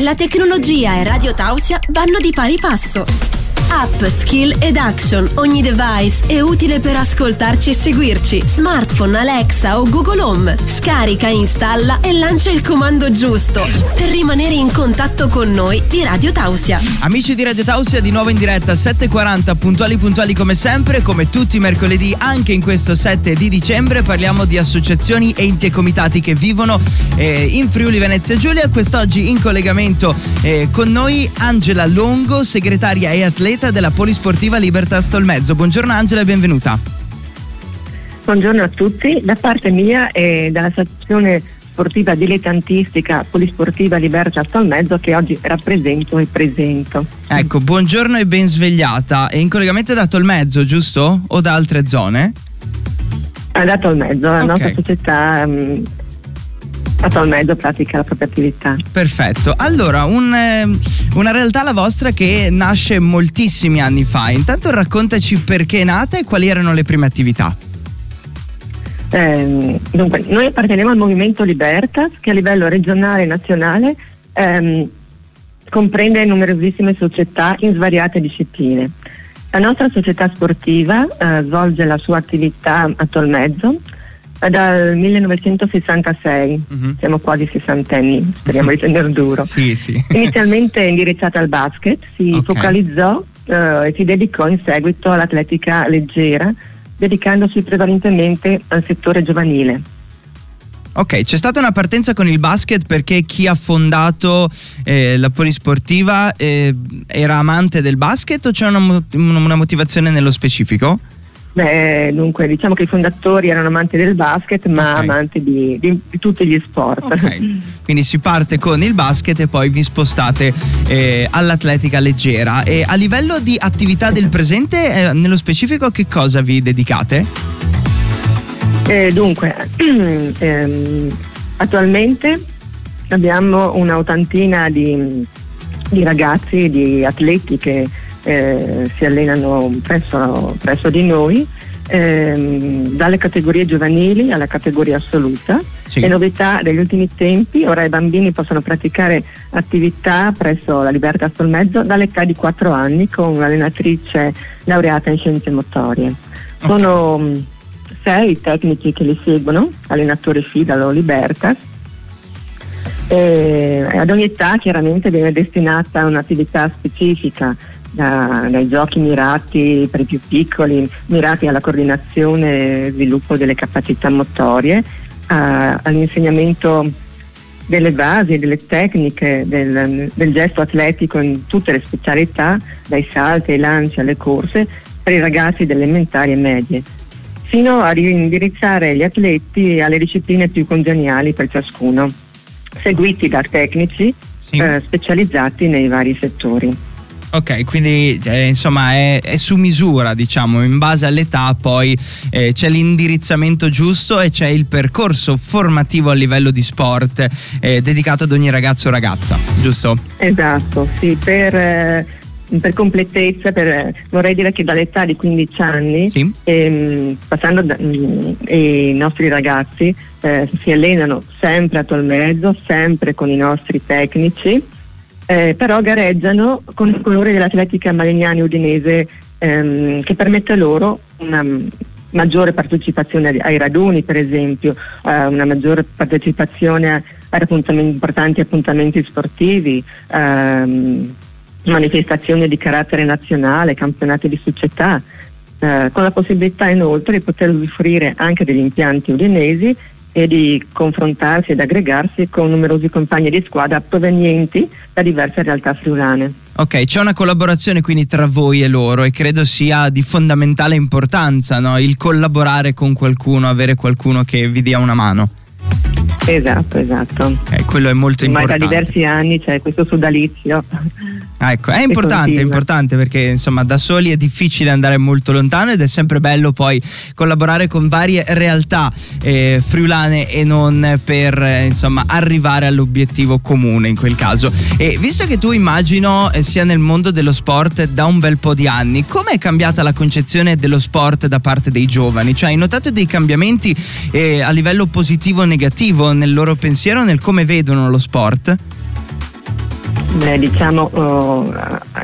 La tecnologia e Radio Tausia vanno di pari passo. App, skill ed action. Ogni device è utile per ascoltarci e seguirci. Smartphone, Alexa o Google Home. Scarica, installa e lancia il comando giusto per rimanere in contatto con noi di Radio Tausia. Amici di Radio Tausia, di nuovo in diretta 7.40, puntuali puntuali come sempre, come tutti i mercoledì, anche in questo 7 di dicembre parliamo di associazioni, enti e comitati che vivono eh, in Friuli Venezia Giulia. Quest'oggi in collegamento eh, con noi Angela Longo, segretaria e atleta atleta della Polisportiva Libertas Tolmezzo. Buongiorno Angela e benvenuta. Buongiorno a tutti, da parte mia e dall'associazione sportiva dilettantistica Polisportiva Libertas Tolmezzo che oggi rappresento e presento. Ecco, buongiorno e ben svegliata. È in collegamento da Tolmezzo, giusto? O da altre zone? È da Tolmezzo, la okay. nostra società um, attualmente pratica la propria attività. Perfetto. Allora, un, eh, una realtà la vostra che nasce moltissimi anni fa. Intanto raccontaci perché è nata e quali erano le prime attività. Eh, dunque, noi apparteniamo al movimento Libertas che a livello regionale e nazionale ehm, comprende numerosissime società in svariate discipline. La nostra società sportiva eh, svolge la sua attività a Tolmezzo dal 1966, uh-huh. Mhm. siamo quasi sessantenni, speriamo di tenere duro. sì, sì. Inizialmente indirizzata al basket, si okay. focalizzò uh, e si dedicò in seguito all'atletica leggera, dedicandosi prevalentemente al settore giovanile. Ok, c'è stata una partenza con il basket perché chi ha fondato eh, la polisportiva eh, era amante del basket o c'è una, una motivazione nello specifico? Beh, dunque, diciamo che i fondatori erano amanti del basket, ma okay. amanti di, di, di, tutti gli sport. Okay. Quindi si parte con il basket e poi vi spostate eh, all'atletica leggera. E a livello di attività del presente, eh, nello specifico, che cosa vi dedicate? Eh, dunque, ehm, attualmente abbiamo un'ottantina di, di ragazzi, di atleti che eh, si allenano presso, presso di noi, ehm, dalle categorie giovanili alla categoria assoluta. Sì. Le novità degli ultimi tempi, ora i bambini possono praticare attività presso la Libertà sul Mezzo dall'età di 4 anni con un'allenatrice laureata in scienze motorie. Okay. Sono mm, sei tecnici che li seguono, allenatore Fidalo Libertas. E ad ogni età chiaramente viene destinata un'attività specifica da, dai giochi mirati per i più piccoli, mirati alla coordinazione e sviluppo delle capacità motorie, a, all'insegnamento delle basi, delle tecniche del, del, gesto atletico in tutte le specialità, dai salti ai lanci alle corse, per i ragazzi delle elementari e medie, fino a indirizzare gli atleti alle discipline più congeniali per ciascuno, seguiti da tecnici sì. eh, specializzati nei vari settori. Ok, quindi eh, insomma è, è, su misura, diciamo, in base all'età poi eh, c'è l'indirizzamento giusto e c'è il percorso formativo a livello di sport eh, dedicato ad ogni ragazzo o ragazza, giusto? Esatto, sì, per, eh, per completezza per, vorrei dire che dall'età di 15 anni, sì. ehm, passando da, mh, mm, i nostri ragazzi eh, si allenano sempre a Tolmezzo, sempre con i nostri tecnici eh, però gareggiano con il colore dell'atletica Malignani Udinese ehm, che permette loro una maggiore partecipazione ai raduni per esempio, eh, una maggiore partecipazione ad appuntamenti, importanti appuntamenti sportivi, ehm, manifestazioni di carattere nazionale, campionati di società, eh, con la possibilità inoltre di poter usufruire anche degli impianti udinesi e di confrontarsi ed aggregarsi con numerosi compagni di squadra provenienti da diverse realtà friulane. Ok, c'è una collaborazione quindi tra voi e loro e credo sia di fondamentale importanza no? il collaborare con qualcuno, avere qualcuno che vi dia una mano. Esatto, esatto. Eh, quello è molto importante. Ma da diversi anni c'è questo sodalizio. Ah, ecco, è importante, è importante perché insomma da soli è difficile andare molto lontano ed è sempre bello poi collaborare con varie realtà eh, friulane e non per eh, insomma arrivare all'obiettivo comune in quel caso. E visto che tu immagino eh, sia nel mondo dello sport da un bel po' di anni, come è cambiata la concezione dello sport da parte dei giovani? Cioè hai notato dei cambiamenti eh, a livello positivo o negativo nel loro pensiero, nel come vedono lo sport? Beh, diciamo oh,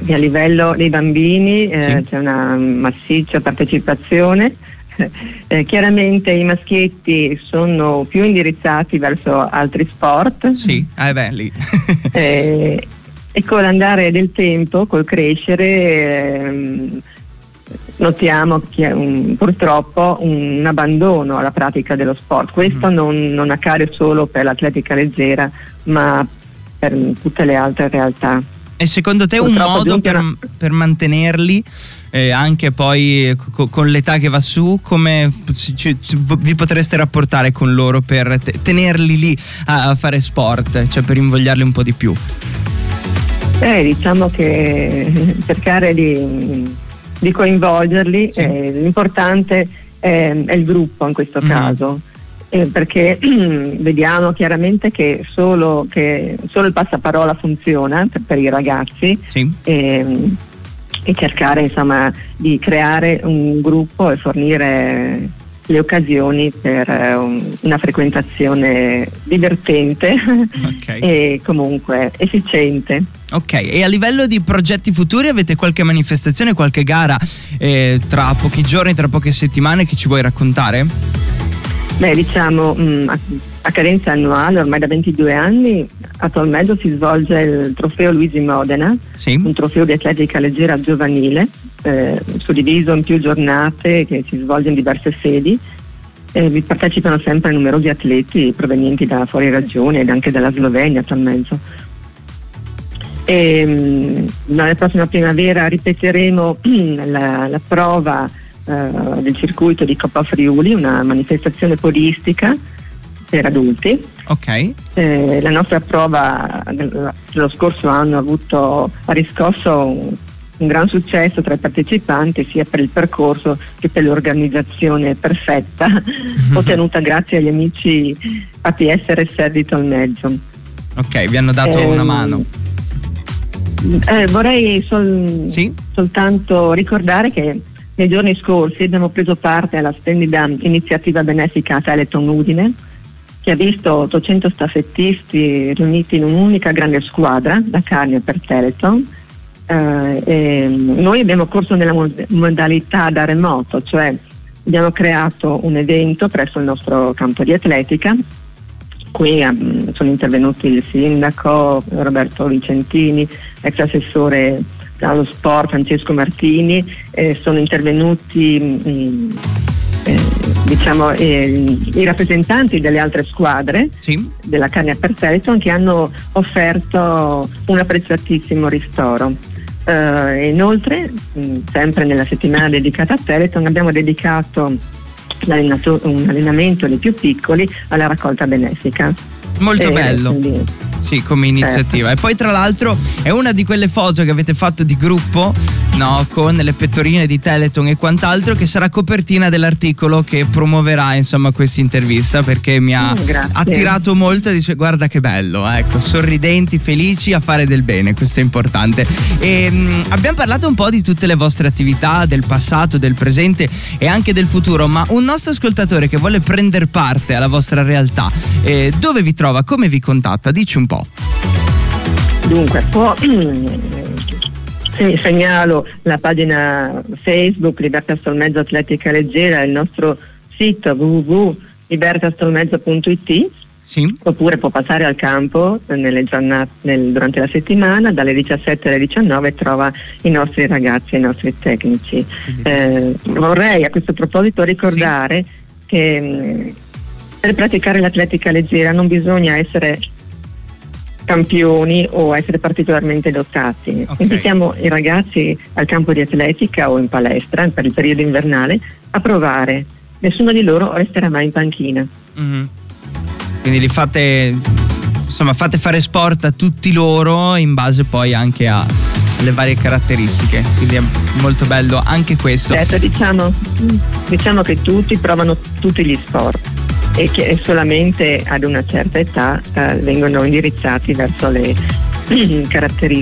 che a livello dei bambini eh, sì. c'è una massiccia partecipazione. Eh, chiaramente i maschietti sono più indirizzati verso altri sport. Sì, eh beh, lì. eh, e con l'andare del tempo, col crescere, ehm, notiamo che un, purtroppo un abbandono alla pratica dello sport. Questo mm. non, non, accade solo per l'atletica leggera, ma per tutte le altre realtà. E secondo te purtroppo un modo per, per mantenerli? Eh, anche poi co- con l'età che va su, come ci, ci, vi potreste rapportare con loro per te- tenerli lì a, a, fare sport, cioè per invogliarli un po' di più? Eh, diciamo che cercare di, di coinvolgerli, sì. eh, l'importante è, è, il gruppo in questo mm. caso. Eh, perché vediamo chiaramente che solo, che solo, il passaparola funziona per, per i ragazzi sì. e, e, cercare insomma, di creare un gruppo e fornire le occasioni per un, una frequentazione divertente okay. e comunque efficiente. Ok, e a livello di progetti futuri avete qualche manifestazione, qualche gara eh, tra pochi giorni, tra poche settimane che ci vuoi raccontare? Beh, diciamo mh, mm, a, a, cadenza annuale, ormai da 22 anni, attualmente si svolge il trofeo Luigi Modena, sì. un trofeo di atletica leggera giovanile, eh, suddiviso in più giornate che si svolge in diverse sedi. Eh, vi partecipano sempre numerosi atleti provenienti da fuori regione ed anche dalla Slovenia attualmente. E, mh, la prossima primavera ripeteremo la, la prova eh, del circuito di Coppa Friuli, una manifestazione podistica per adulti. Okay. Eh, la nostra prova dello scorso anno ha, avuto, ha riscosso un, un, gran successo tra i partecipanti sia per il percorso che per l'organizzazione perfetta mm-hmm. ottenuta grazie agli amici APS RS di Tolmezzo. Ok, vi hanno dato eh, una mano. Eh, vorrei sol- sì? soltanto ricordare che nei giorni scorsi abbiamo preso parte alla splendida iniziativa benefica Teleton Udine che ha visto 800 staffettisti riuniti in un'unica grande squadra da Carnia per Teleton. Eh, noi abbiamo corso nella modalità da remoto, cioè abbiamo creato un evento presso il nostro campo di atletica. Qui um, sono intervenuti il sindaco Roberto Vicentini, ex assessore allo sport Francesco Martini, eh, sono intervenuti mh, mm, eh, diciamo, eh, i rappresentanti delle altre squadre sì. della Carnia per Teleton che hanno offerto un apprezzatissimo ristoro. Uh, inoltre, mh, mm, sempre nella settimana dedicata a Teleton, abbiamo dedicato un allenamento dei più piccoli alla raccolta benefica. Molto eh, bello. Quindi, sì, come iniziativa. Certo. E poi tra l'altro è una di quelle foto che avete fatto di gruppo, no, con le pettorine di Teleton e quant'altro che sarà copertina dell'articolo che promuoverà, insomma, questa intervista perché mi ha oh, attirato molto e dice "Guarda che bello", ecco, sorridenti, felici a fare del bene, questo è importante. E mh, mm, abbiamo parlato un po' di tutte le vostre attività, del passato, del presente e anche del futuro, ma un nostro ascoltatore che vuole prendere parte alla vostra realtà, eh, dove vi trova? Come vi contatta? Dici un po' po'. Dunque, può, segnalo la pagina Facebook Libertà Stolmezzo Atletica Leggera, il nostro sito www.libertastolmezzo.it sì. oppure può passare al campo giornate, nel, durante la settimana dalle 17 alle 19 e trova i nostri ragazzi e i nostri tecnici. Eh, vorrei a questo proposito ricordare sì. che mh, per praticare l'atletica leggera non bisogna essere campioni o essere particolarmente dotati. Okay. Invitiamo i ragazzi al campo di atletica o in palestra per il periodo invernale a provare. Nessuno di loro resterà mai in panchina. Mm-hmm. Quindi li fate, insomma, fate fare sport a tutti loro in base poi anche alle varie caratteristiche. Quindi è molto bello anche questo. Certo, diciamo, diciamo che tutti provano tutti gli sport e che solamente ad una certa età eh, vengono indirizzati verso le,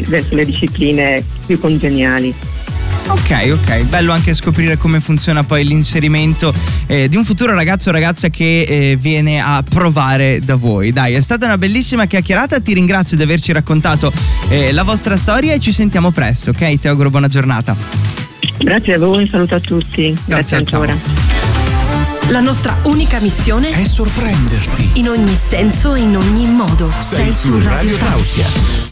verso le discipline più congeniali. Ok, ok, bello anche scoprire come funziona poi l'inserimento eh, di un futuro ragazzo o ragazza che eh, viene a provare da voi. Dai, è stata una bellissima chiacchierata, ti ringrazio di averci raccontato eh, la vostra storia e ci sentiamo presto, ok? Ti auguro buona giornata. Grazie a voi, un saluto a tutti. Grazie, Grazie ancora. La nostra unica missione è sorprenderti. In ogni senso e in ogni modo. Sei, Sei su Radio Tausia.